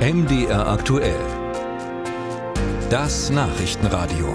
MDR aktuell. Das Nachrichtenradio.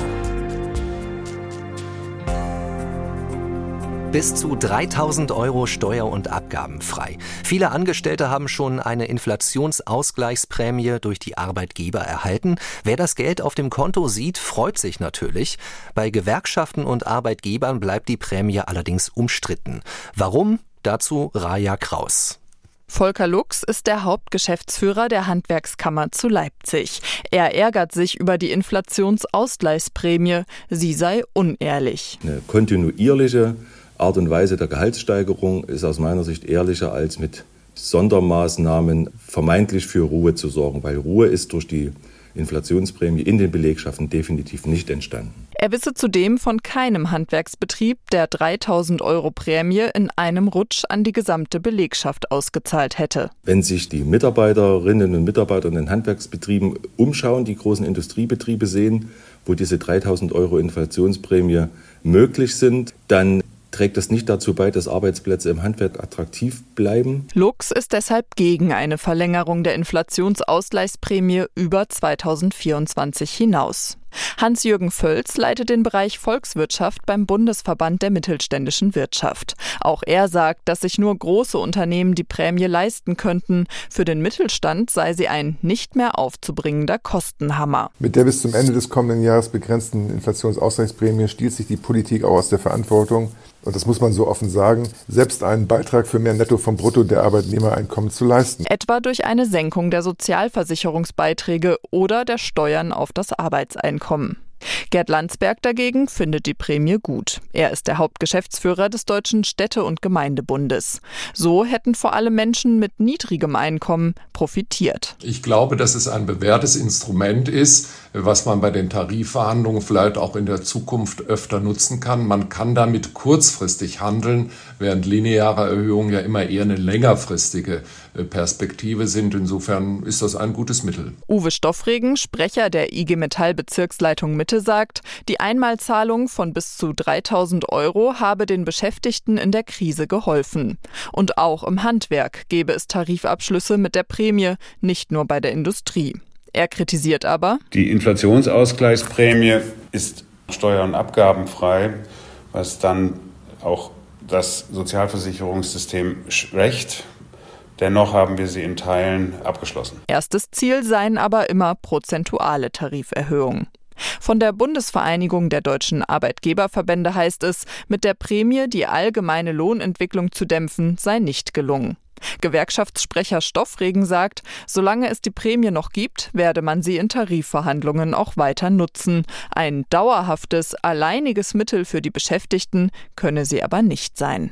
Bis zu 3000 Euro Steuer- und Abgaben frei. Viele Angestellte haben schon eine Inflationsausgleichsprämie durch die Arbeitgeber erhalten. Wer das Geld auf dem Konto sieht, freut sich natürlich. Bei Gewerkschaften und Arbeitgebern bleibt die Prämie allerdings umstritten. Warum? Dazu Raja Kraus. Volker Lux ist der Hauptgeschäftsführer der Handwerkskammer zu Leipzig. Er ärgert sich über die Inflationsausgleichsprämie. Sie sei unehrlich. Eine kontinuierliche Art und Weise der Gehaltssteigerung ist aus meiner Sicht ehrlicher als mit Sondermaßnahmen vermeintlich für Ruhe zu sorgen, weil Ruhe ist durch die Inflationsprämie in den Belegschaften definitiv nicht entstanden. Er wisse zudem von keinem Handwerksbetrieb, der 3000 Euro Prämie in einem Rutsch an die gesamte Belegschaft ausgezahlt hätte. Wenn sich die Mitarbeiterinnen und Mitarbeiter in den Handwerksbetrieben umschauen, die großen Industriebetriebe sehen, wo diese 3000 Euro Inflationsprämie möglich sind, dann trägt das nicht dazu bei, dass Arbeitsplätze im Handwerk attraktiv bleiben. Lux ist deshalb gegen eine Verlängerung der Inflationsausgleichsprämie über 2024 hinaus. Hans-Jürgen Völz leitet den Bereich Volkswirtschaft beim Bundesverband der mittelständischen Wirtschaft. Auch er sagt, dass sich nur große Unternehmen die Prämie leisten könnten. Für den Mittelstand sei sie ein nicht mehr aufzubringender Kostenhammer. Mit der bis zum Ende des kommenden Jahres begrenzten Inflationsausgleichsprämie stiehlt sich die Politik auch aus der Verantwortung, und das muss man so offen sagen, selbst einen Beitrag für mehr Netto vom Brutto der Arbeitnehmereinkommen zu leisten. Etwa durch eine Senkung der Sozialversicherungsbeiträge oder der Steuern auf das Arbeitseinkommen. Gerd Landsberg dagegen findet die Prämie gut. Er ist der Hauptgeschäftsführer des Deutschen Städte- und Gemeindebundes. So hätten vor allem Menschen mit niedrigem Einkommen profitiert. Ich glaube, dass es ein bewährtes Instrument ist, was man bei den Tarifverhandlungen vielleicht auch in der Zukunft öfter nutzen kann. Man kann damit kurzfristig handeln, während lineare Erhöhungen ja immer eher eine längerfristige Perspektive sind. Insofern ist das ein gutes Mittel. Uwe Stoffregen, Sprecher der IG Metall Bezirksleitung Mitte, sagt, die Einmalzahlung von bis zu 3000 Euro habe den Beschäftigten in der Krise geholfen. Und auch im Handwerk gebe es Tarifabschlüsse mit der Prämie, nicht nur bei der Industrie. Er kritisiert aber, die Inflationsausgleichsprämie ist steuer- und abgabenfrei, was dann auch das Sozialversicherungssystem schwächt. Dennoch haben wir sie in Teilen abgeschlossen. Erstes Ziel seien aber immer prozentuale Tariferhöhungen. Von der Bundesvereinigung der deutschen Arbeitgeberverbände heißt es, mit der Prämie die allgemeine Lohnentwicklung zu dämpfen, sei nicht gelungen. Gewerkschaftssprecher Stoffregen sagt, solange es die Prämie noch gibt, werde man sie in Tarifverhandlungen auch weiter nutzen. Ein dauerhaftes, alleiniges Mittel für die Beschäftigten könne sie aber nicht sein.